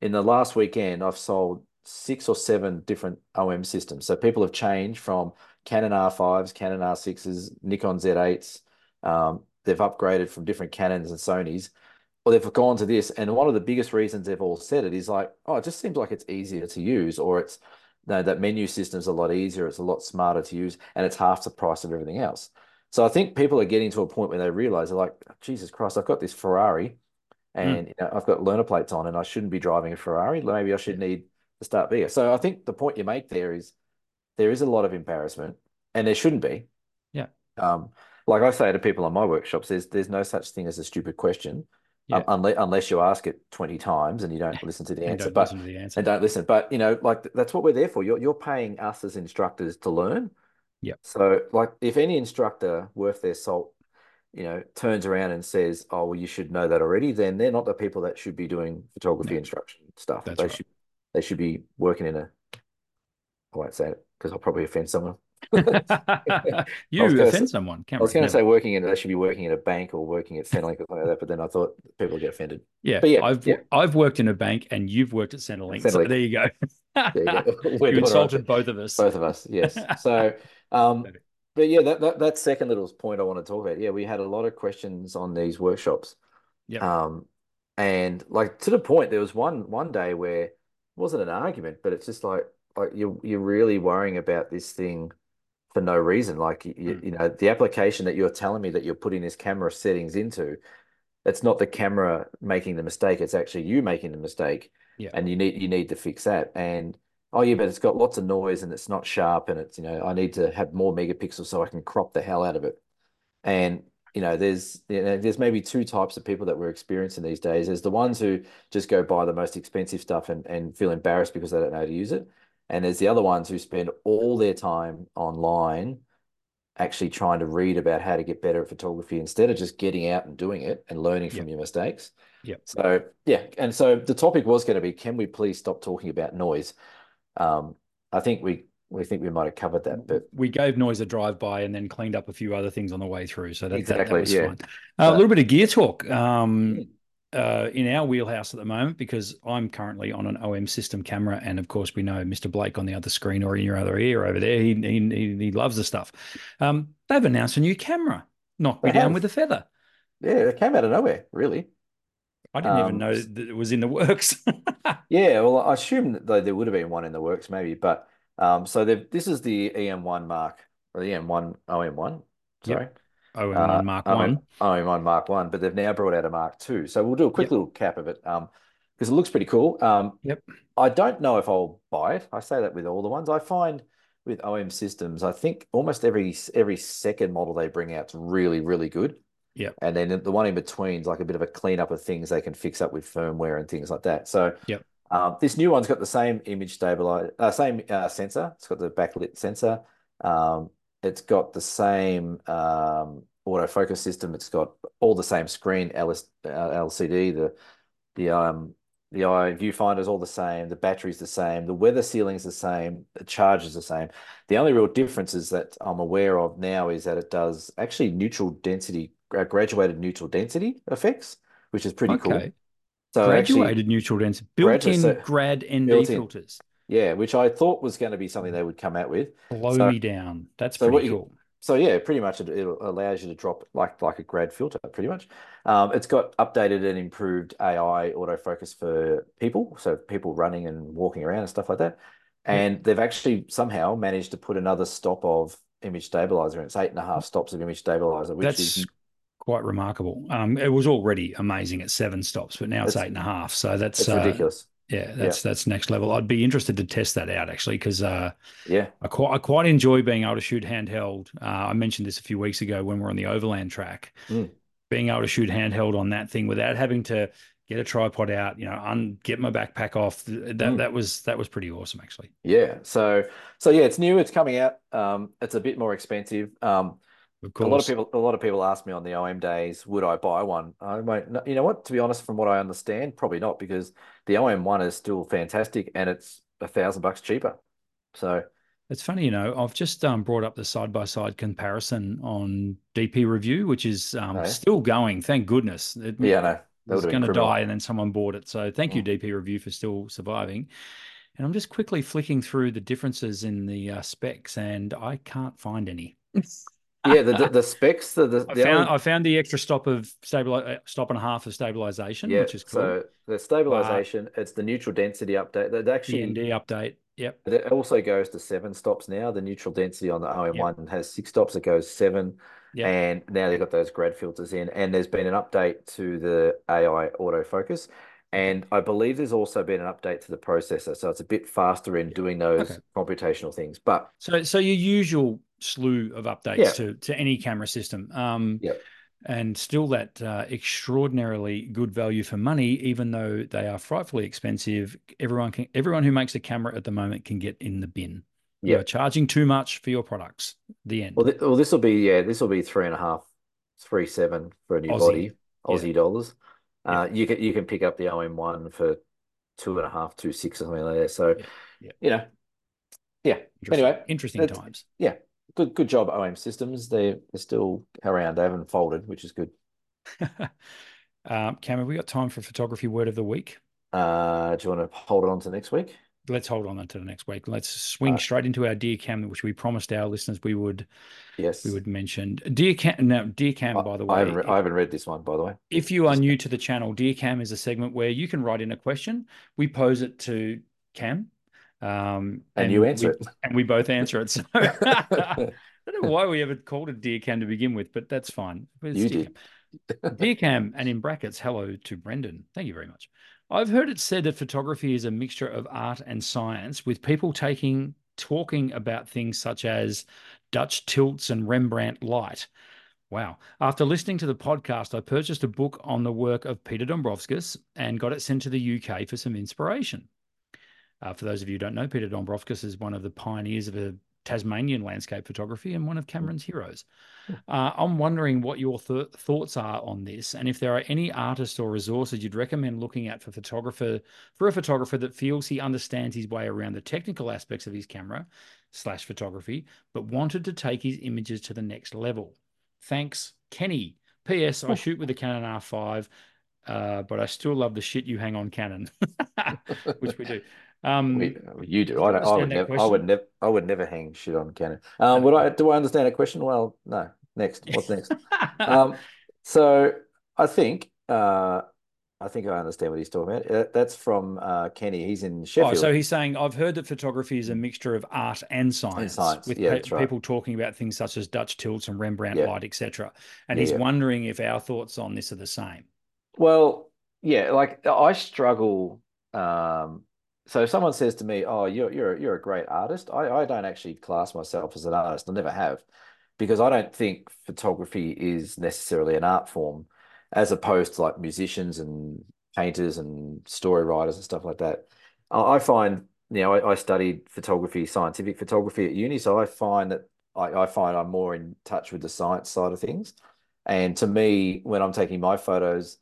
In the last weekend, I've sold six or seven different OM systems. So people have changed from Canon R5s, Canon R6s, Nikon Z8s. Um, they've upgraded from different Canons and Sonys, or they've gone to this. And one of the biggest reasons they've all said it is like, oh, it just seems like it's easier to use, or it's no, that menu system's a lot easier, it's a lot smarter to use, and it's half the price of everything else. So I think people are getting to a point where they realize they're like, Jesus Christ, I've got this Ferrari and you know, I've got learner plates on and I shouldn't be driving a Ferrari. Maybe I should need to start bigger. So I think the point you make there is there is a lot of embarrassment and there shouldn't be. Yeah. Um, like I say to people on my workshops, there's there's no such thing as a stupid question. Yeah. Um, unless unless you ask it 20 times and you don't listen to the answer. But to the answer. and don't listen. But you know, like that's what we're there for. You're you're paying us as instructors to learn. yeah So like if any instructor worth their salt, you know, turns around and says, "Oh, well, you should know that already," then they're not the people that should be doing photography No. instruction stuff. That's they right. should they should be working in a I won't say it because I'll probably offend someone. you I was gonna offend say- someone. I was going to say working in they should be working at a bank or working at Centrelink or something like that, but then I thought people would get offended. Yeah, But yeah, I've yeah. I've worked in a bank and you've worked at Centrelink. So there you go. There you go. We're you doing all right. insulted both of us. Both of us, yes. So, um, but yeah, that, that that second little point I want to talk about. Yeah, we had a lot of questions on these workshops. Yeah. Um, and like to the point, there was one one day where it wasn't an argument, but it's just like like you're you're really worrying about this thing for no reason. Like you, Mm. you know, the application that you're telling me that you're putting this camera settings into, it's not the camera making the mistake. It's actually you making the mistake, Yeah. and you need you need to fix that. And oh yeah, but it's got lots of noise and it's not sharp, and it's you know I need to have more megapixels so I can crop the hell out of it. And you know, there's you know, there's maybe two types of people that we're experiencing these days. There's the ones who just go buy the most expensive stuff and, and feel embarrassed because they don't know how to use it. And there's the other ones who spend all their time online actually trying to read about how to get better at photography instead of just getting out and doing it and learning from Yep. your mistakes. Yeah. So yeah, and so the topic was going to be, can we please stop talking about noise? Um, I think we we think we might have covered that, but we gave noise a drive by and then cleaned up a few other things on the way through. So that, that- that, Exactly, was yeah. fine. Uh, a little bit of gear talk um. Uh, in our wheelhouse at the moment because I'm currently on an OM system camera, and of course we know Mr. Blake on the other screen or in your other ear over there. He he he, loves the stuff. Um, they've announced a new camera. Knocked me down with a feather. yeah, it came out of nowhere, really. I didn't even Um, know that it was in the works. Yeah, well, I assume that though there would have been one in the works, maybe, but um, so this is the EM1 Mark or the EM1 OM1, sorry. oh, and Uh, one Mark One. OM1 Mark One, but they've now brought out a Mark Two. So we'll do a quick Yep. little cap of it, um, because it looks pretty cool. Um, Yep. I don't know if I'll buy it. I say that with all the ones. I find with OM systems, I think almost every every second model they bring out is really, really good. Yep. And then the one in between is like a bit of a cleanup of things they can fix up with firmware and things like that. So Yep. um, this new one's got the same image stabilizer, uh, same uh, sensor. It's got the backlit sensor. Um, it's got the same um, autofocus system. It's got all the same screen LS, uh, LCD. The the um the eye viewfinder's all the same. The battery's the same. The weather sealing's the same. The charge is the same. The only real difference is that I'm aware of now is that it does actually neutral density, uh, graduated neutral density effects, which is pretty cool. Okay. So actually, Graduated neutral density, built-in so- grad ND built-in. filters. Yeah, which I thought was going to be something they would come out with. Blow So- me down. That's so pretty you- cool. So yeah, pretty much it, it allows you to drop like like a grad filter, pretty much. Um, it's got updated and improved AI autofocus for people, so people running and walking around and stuff like that. And they've actually somehow managed to put another stop of image stabilizer in. It's eight and a half stops of image stabilizer, which That's is quite remarkable. Um, it was already amazing at seven stops, but now it's, It's- eight and a half. So that's uh, ridiculous. Yeah, that's that's next level. I'd be interested to test that out actually because uh, Yeah, I quite I quite enjoy being able to shoot handheld. Uh, I mentioned this a few weeks ago when we are on the overland track. Mm. Being able to shoot handheld on that thing without having to get a tripod out, you know, un, get my backpack off. That Mm. that was that was pretty awesome actually. yeah. So so yeah, it's new. It's coming out. Um, it's a bit more expensive. Um, Of A lot of people, a lot of people ask me on the OM days, would I buy one? I might, no, you know what? To be honest, from what I understand, probably not because the OM one is still fantastic and it's a thousand bucks cheaper. So It's funny, you know, I've just um, brought up the side by side comparison on DP Review, which is um, still going. Thank goodness. It yeah, no, that was would have been going to die and then someone bought it. So thank you, Mm. DP Review, for still surviving. And I'm just quickly flicking through the differences in the uh, specs and I can't find any. Yeah, the, the the specs, the the, I found only- I found the extra stop of stabilize uh, stop and a half of stabilization, yeah, which is cool. so the stabilization, it's the neutral density update. That the actually ND update. Yep. It also goes to seven stops now. The neutral density on the OM1 has six stops. It goes seven. Yep. And now they've got those grad filters in. And there's been an update to the AI autofocus. And I believe there's also been an update to the processor. So it's a bit faster in doing those Okay. computational things. But So, so your usual slew of updates Yeah. to to any camera system. Um. And still that uh, extraordinarily good value for money, even though they are frightfully expensive. Everyone can, everyone who makes a camera at the moment can get in the bin. Yeah. charging too much for your products. The end. well, th well this will be, yeah, this will be three and a half, three, seven for a new Aussie. body, Yeah. Aussie dollars. Yeah. Uh, you can, you can pick up the OM1 for two and a half, two, six or something like that. So, Yeah. Yeah. you know, yeah. Interesting- Anyway, interesting times. times. Good good job OM Systems. They they're still around. They haven't folded, which is good. um, Cam, have we got time for photography word of the week? Uh, do you want to hold it on to next week? Let's hold on until the next week. Let's swing Uh, straight into our dear Cam, which we promised our listeners we would Yes. we would mention. Dear Cam, now, dear Cam, I, by the I way, haven't re- I haven't read this one, by the way. If you are new to the channel, Dear Cam is a segment where you can write in a question. We pose it to Cam. Um, and, and, you answer we, it, and we both answer it. So I don't know why we ever called it dear cam to begin with, but that's fine. It's you did. dear cam, and in brackets, hello to Brendan. Thank you very much. I've heard it said that photography is a mixture of art and science, with people taking talking about things such as Dutch tilts and Rembrandt light. Wow. After listening to the podcast, I purchased a book on the work of Peter Dombrovskis and got it sent to the UK for some inspiration. Uh, for those of you who don't know, Peter Dombrovskis is one of the pioneers of a Tasmanian landscape photography and one of Cameron's heroes. Uh, I'm wondering what your th- thoughts are on this, and if there are any artists or resources you'd recommend looking at for photographer for a photographer that feels he understands his way around the technical aspects of his camera slash photography, but wanted to take his images to the next level. Thanks, Kenny. P.S. I shoot with a Canon R5, uh, but I still love the shit you hang on Canon, which we do. Um, we, you do. I, don't, I would never. I would never. I would never hang shit on Canon. Um, would I? Do I understand that question? Well, no. Next. What's next? um, so I think. Uh, I think I understand what he's talking about. Uh, that's from uh, Kenny. He's in Sheffield. Oh, so he's saying I've heard that photography is a mixture of art and science, and science. with yeah, pe- right. people talking about things such as Dutch tilts and Rembrandt yeah. light, etc. And Yeah, he's wondering if our thoughts on this are the same. Well, yeah, like I struggle. Um, so if someone says to me, "Oh, you're you're you're a great artist," I I don't actually class myself as an artist. I never have, because I don't think photography is necessarily an art form, as opposed to like musicians and painters and story writers and stuff like that. I I find, you know, I, I studied photography, scientific photography at uni, so I find that I, I find I'm more in touch with the science side of things. And to me, when I'm taking my photos,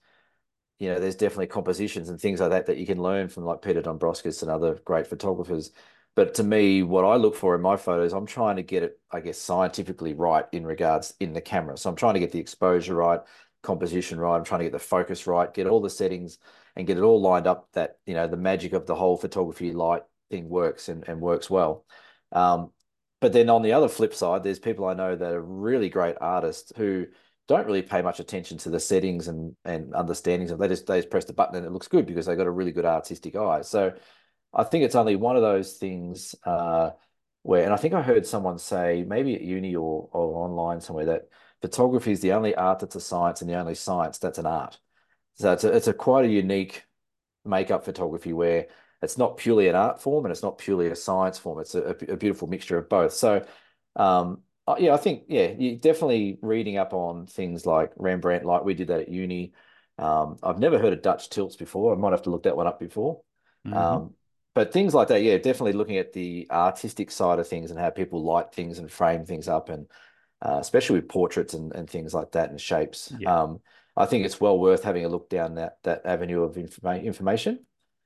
you know, there's definitely compositions and things like that that you can learn from like Peter Dombrovskis and other great photographers. But to me, what I look for in my photos, I'm trying to get it, I guess, scientifically right in regards in the camera. So I'm trying to get the exposure right, composition right. I'm trying to get the focus right, get all the settings and get it all lined up that, you know, the magic of the whole photography light thing works and, and works well. Um, but then on the other flip side, there's people I know that are really great artists who don't really pay much attention to the settings and and understandings of they just they just press the button and it looks good because they got a really good artistic eye. So I think it's only one of those things uh, where, and I think I heard someone say maybe at uni or or online somewhere that photography is the only art that's a science and the only science that's an art. So it's a, it's a quite a unique makeup photography where it's not purely an art form and it's not purely a science form. It's a, a beautiful mixture of both. So um, uh, yeah, I think yeah, you definitely reading up on things like Rembrandt, like we did that at uni. Um, I've never heard of Dutch tilts before. I might have to look that one up before. Mhm. Um, but things like that, yeah, definitely looking at the artistic side of things and how people light things and frame things up, and uh, especially with portraits and, and things like that and shapes. Yeah. Um, I think it's well worth having a look down that that avenue of informa information.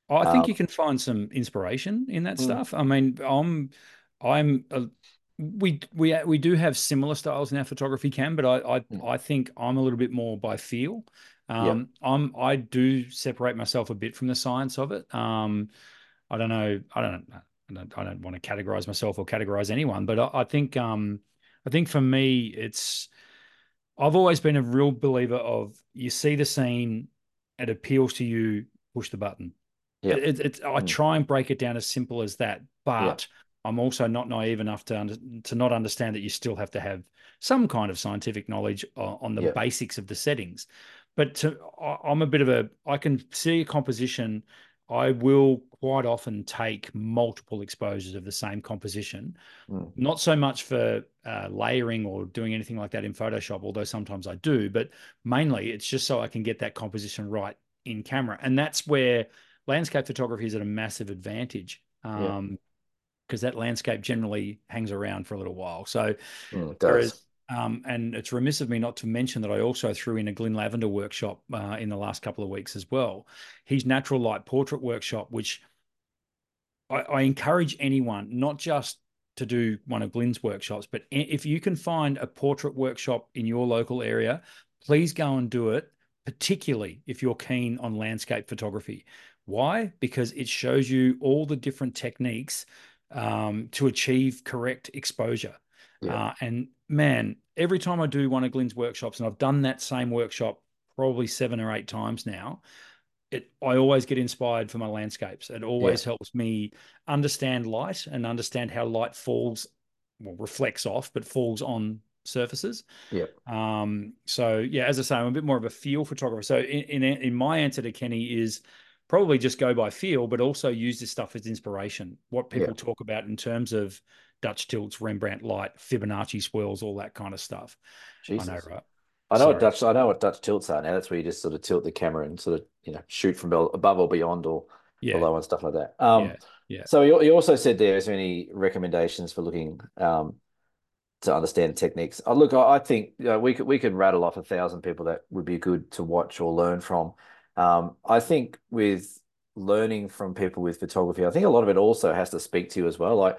I think Um, you can find some inspiration in that Mm. stuff. I mean, I'm, I'm, a, we we we do have similar styles in our photography, Cam, but I I, Mm. I think I'm a little bit more by feel. Um, I'm I do separate myself a bit from the science of it. Um, I don't know. I don't. I don't, I don't want to categorize myself or categorize anyone, but I, I think um, I think for me, it's I've always been a real believer of you see the scene, it appeals to you, push the button. Yep. It, it's I Mm. try and break it down as simple as that, but I'm also not naive enough to under, to not understand that you still have to have some kind of scientific knowledge on, the Yep. basics of the settings. But to, I, I'm a bit of a I can see a composition. I will quite often take multiple exposures of the same composition Mm. not so much for uh, layering or doing anything like that in Photoshop, although sometimes I do, but mainly it's just so I can get that composition right in camera. And that's where landscape photography is at a massive advantage Yeah. Because that landscape generally hangs around for a little while. So, Mm, whereas, um, and it's remiss of me not to mention that I also threw in a Glyn Lavender workshop uh, in the last couple of weeks as well. His natural light portrait workshop, which I, I encourage anyone, not just to do one of Glyn's workshops, but if you can find a portrait workshop in your local area, please go and do it, particularly if you're keen on landscape photography. Why? Because it shows you all the different techniques um, to achieve correct exposure. Yeah. Uh, and man, every time I do one of Glyn's workshops, and I've done that same workshop probably seven or eight times now, it I always get inspired for my landscapes. It always yeah. helps me understand light and understand how light falls, well, reflects off, but falls on surfaces. Yeah. Um. So yeah, as I say, I'm a bit more of a feel photographer. So in in, in my answer to Kenny is probably just go by feel, but also use this stuff as inspiration. What people yeah. talk about in terms of Dutch tilts, Rembrandt light, Fibonacci swirls, all that kind of stuff. Jesus. I know, right? I know Sorry. what Dutch. I know what Dutch tilts are now. That's where you just sort of tilt the camera and sort of you know shoot from above or beyond or yeah. below and stuff like that. Um, yeah. yeah. So you, also said there is there any recommendations for looking um, to understand techniques? Oh, look, I, I think you know, we could we could rattle off a thousand people that would be good to watch or learn from. Um, I think with learning from people with photography, I think a lot of it also has to speak to you as well. Like,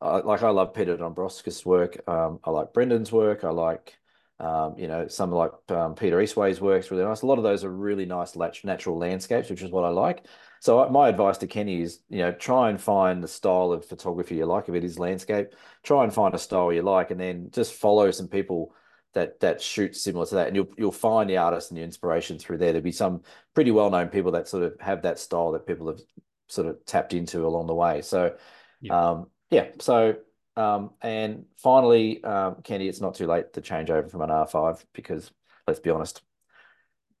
I, like I love Peter Dombrovskis' work. Um, I like Brendan's work. I like um, you know, some like um, Peter Eastway's works really nice. A lot of those are really nice natural landscapes, which is what I like. So my advice to Kenny is, you know, try and find the style of photography you like. If it is landscape, try and find a style you like, and then just follow some people that that shoot similar to that, and you'll you'll find the artists and the inspiration through there. There'll be some pretty well known people that sort of have that style that people have sort of tapped into along the way. So, yeah, um, yeah. So um, and finally, um, Kenny, it's not too late to change over from an R5 because let's be honest,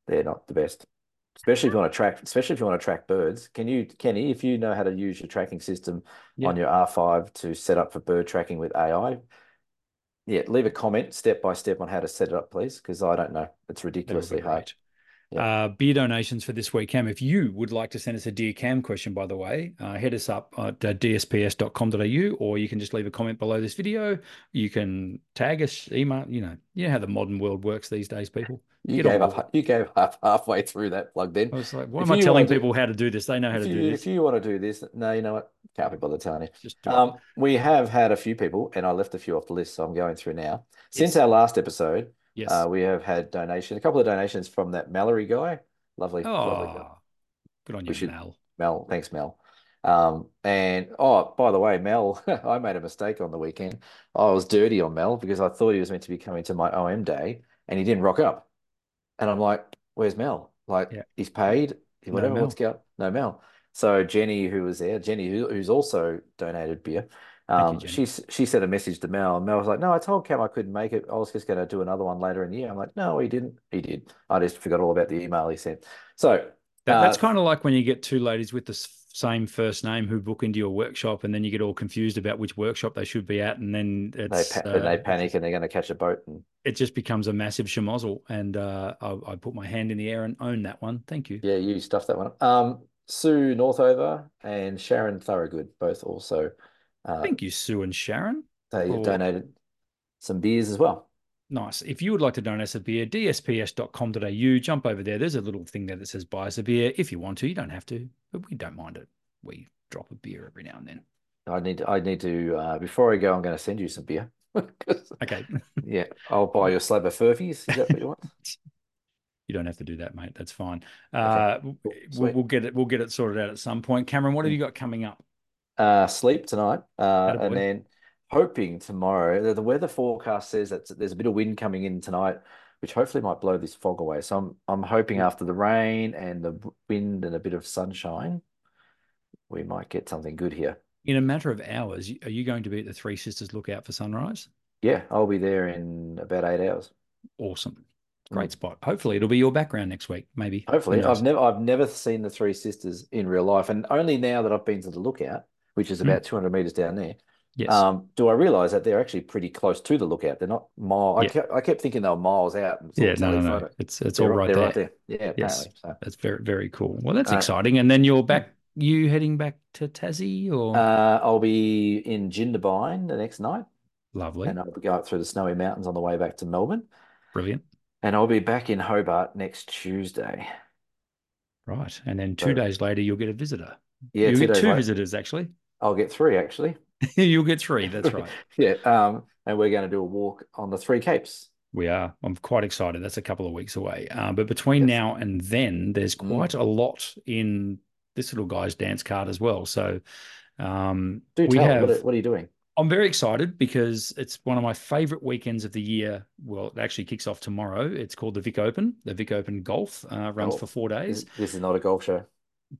they're not the best. Especially if you want to track, especially if you want to track birds. Can you, Kenny, if you know how to use your tracking system on your R5 to set up for bird tracking with AI, yeah, leave a comment step by step on how to set it up, please, because I don't know. It's ridiculously hard. Yeah. Uh, beer donations for this week, Cam. If you would like to send us a Dear Cam question, by the way, uh, head us up at uh, dsps.com.au or you can just leave a comment below this video. You can tag us, email, you know, you know how the modern world works these days, people. You gave up. You gave up halfway through that plug. Then I was like, "Why if am I telling people how to do this? They know how to you, do this." If you want to do this, no, you know what? Can't be bothered Tony. Just um, we have had a few people, and I left a few off the list, so I'm going through now. Since yes. our last episode, yes, uh, we have had donations, a couple of donations from that Mallory guy. Lovely, oh, lovely guy. Good on you, should, Mel. Mel, thanks, Mel. Um, and oh, by the way, Mel, I made a mistake on the weekend. I was dirty on Mel because I thought he was meant to be coming to my OM day, and he didn't rock up. And I'm like, "Where's Mel? Like, yeah. he's paid. Whatever. No Let's go. No Mel." So Jenny, who was there, Jenny, who, who's also donated beer, um, you, she she sent a message to Mel, and Mel was like, "No, I told Cam I couldn't make it. I was just going to do another one later in the year." I'm like, "No, he didn't. He did. I just forgot all about the email he sent." So that, uh, that's kind of like when you get two ladies with the same first name who book into your workshop, and then you get all confused about which workshop they should be at, and then it's, they, pa- uh, they panic and they're going to catch a boat, and it just becomes a massive schmozzle. And uh, I, I, put my hand in the air and own that one. Thank you. Yeah, you stuffed that one. Um, Sue Northover and Sharon Thorogood both also uh, Thank you, Sue and Sharon. They for... donated some beers as well. Nice. If you would like to donate us a beer, dsps.com.au, jump over there. There's a little thing there that says buy us a beer. If you want to, you don't have to, but we don't mind it. We drop a beer every now and then. I need to, I need to, uh, before I go, I'm going to send you some beer. okay. yeah. I'll buy you a slab of Furphies. Is that what you want? you don't have to do that, mate. That's fine. Uh, okay. we'll, we'll, get it. We'll get it sorted out at some point. Cameron, what have you got coming up? Uh, sleep tonight, uh, and then hoping tomorrow. The weather forecast says that there's a bit of wind coming in tonight, which hopefully might blow this fog away. So I'm I'm hoping after the rain and the wind and a bit of sunshine, we might get something good here. In a matter of hours, are you going to be at the Three Sisters Lookout for sunrise? Yeah, I'll be there in about eight hours. Awesome. Great mm. spot. Hopefully it'll be your background next week, maybe. Hopefully. I've never I've never seen the Three Sisters in real life. And only now that I've been to the lookout which is hmm. about mm. 200 meters down there. Yes. Um, do I realize that they're actually pretty close to the lookout? They're not miles. Yeah. I, kept, I kept thinking they were miles out. Yeah, no, no, no. It's it's all right, there. right there. Yeah, yes. So. That's very very cool. Well, that's uh, exciting. And then you're back. You heading back to Tassie or? Uh, I'll be in Jindabyne the next night. Lovely. And I'll be going through the snowy mountains on the way back to Melbourne. Brilliant. And I'll be back in Hobart next Tuesday. Right, and then two so, days later you'll get a visitor. Yeah, you'll get two later. visitors actually. I'll get three actually. You'll get three. That's right. yeah. Um, and we're going to do a walk on the three capes. We are. I'm quite excited. That's a couple of weeks away. Uh, but between yes. now and then, there's mm. quite mm. a lot in this little guy's dance card as well. So um, do we tell. Have, what, are, what are you doing? I'm very excited because it's one of my favorite weekends of the year. Well, it actually kicks off tomorrow. It's called the Vic Open. The Vic Open Golf uh, runs Oh, for four days. This, this is not a golf show.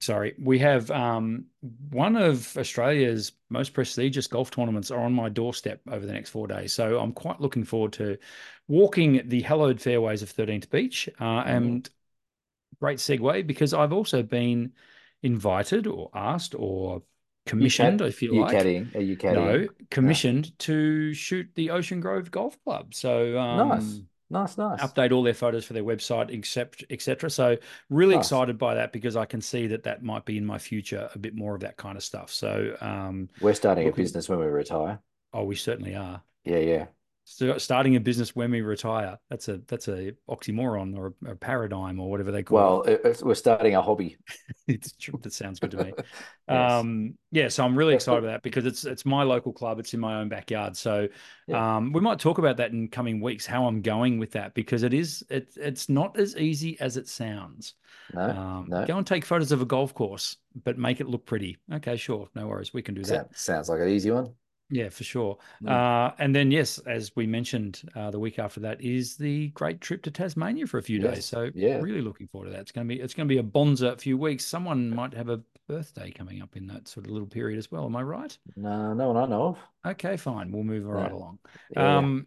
Sorry, we have um, one of Australia's most prestigious golf tournaments are on my doorstep over the next four days. So I'm quite looking forward to walking the hallowed fairways of 13th Beach. Uh, Mhm. and great segue because I've also been invited or asked or commissioned, if you like. caddying? Are you caddying? No, commissioned to shoot the Ocean Grove Golf Club. So um, nice, nice. Nice. Update all their photos for their website, except etc. So really Nice. excited by that because I can see that that might be in my future a bit more of that kind of stuff. So um, We're starting a business when we retire. oh, we certainly are. Yeah, yeah. Starting a business when we retire. That's a that's a oxymoron or a, a paradigm or whatever they call Well, it, it's- we're starting a hobby. it. It's true. That sounds good to me. Yes. Um, yeah, so I'm really excited about that because it's it's my local club. It's in my own backyard. So Yeah. um, we might talk about that in coming weeks, how I'm going with that because it is it, it's not as easy as it sounds. No, Um, no. Go and take photos of a golf course, but make it look pretty. Okay, sure, no worries, we can do that. Sound- sounds like an easy one. Yeah, for sure. Mm. Uh, and then yes, as we mentioned, uh, the week after that is the great trip to Tasmania for a few days. So yeah. really looking forward to that. It's gonna be it's gonna be a bonza few weeks. Someone might have a birthday coming up in that sort of little period as well. Am I right? No, no one I know of. Okay, fine. We'll move right No. along. Yeah, yeah. Um,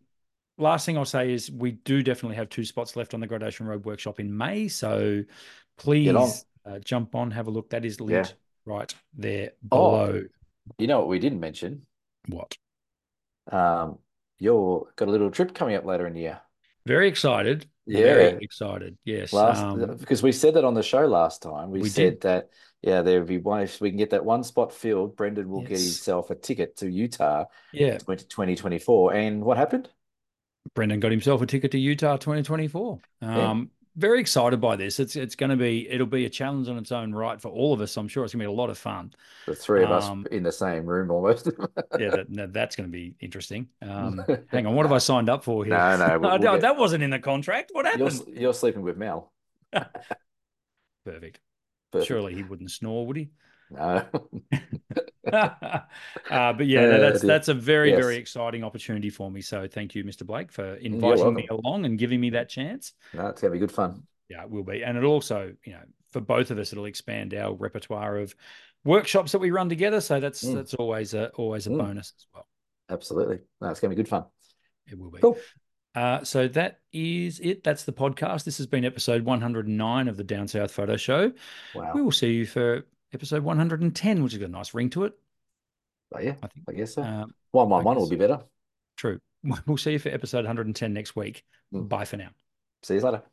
last thing I'll say is we do definitely have two spots left on the Great Ocean Road workshop in May. So please uh, jump on, have a look. That is linked right there Oh. below. You know what we didn't mention? What? Um, you're got a little trip coming up later in the year. Very excited. Yeah. Very excited. Yes. Last um, because we said that on the show last time. We, we said did. that yeah, there'd be one if we can get that one spot filled, Brendan will get himself a ticket to Utah yeah. 20, 2024. And what happened? Brendan got himself a ticket to Utah 2024. Yeah. Um, very excited by this. It's it's going to be it'll be a challenge on its own right for all of us. I'm sure it's going to be a lot of fun. The three of Um, us in the same room almost. Yeah, that, that- that's going to be interesting. Um, hang on, what have I signed up for here? No, no, we'll- we'll get- that wasn't in the contract. What You're happened? you're sleeping with Mel. Perfect. Perfect. Surely he wouldn't snore, would he? No. uh, but yeah, no, Uh, that's that's a very Yes. very exciting opportunity for me. So thank you, Mr. Blake, for inviting me along and giving me that chance. No, it's gonna be good fun. Yeah, it will be, and it also, you know, for both of us, it'll expand our repertoire of workshops that we run together. So that's Mm. that's always a always a Mm. bonus as well. Absolutely. No, it's gonna be good fun. It will be. Cool. Uh, so that is it. That's the podcast. This has been episode 109 of the Down South Photo Show. Wow. We will see you for episode 110, which has got a nice ring to it. Oh, yeah, I think. I guess so. Um, One one I one will be better. true. We'll see you for episode 110 next week. Mm. Bye for now. See you later.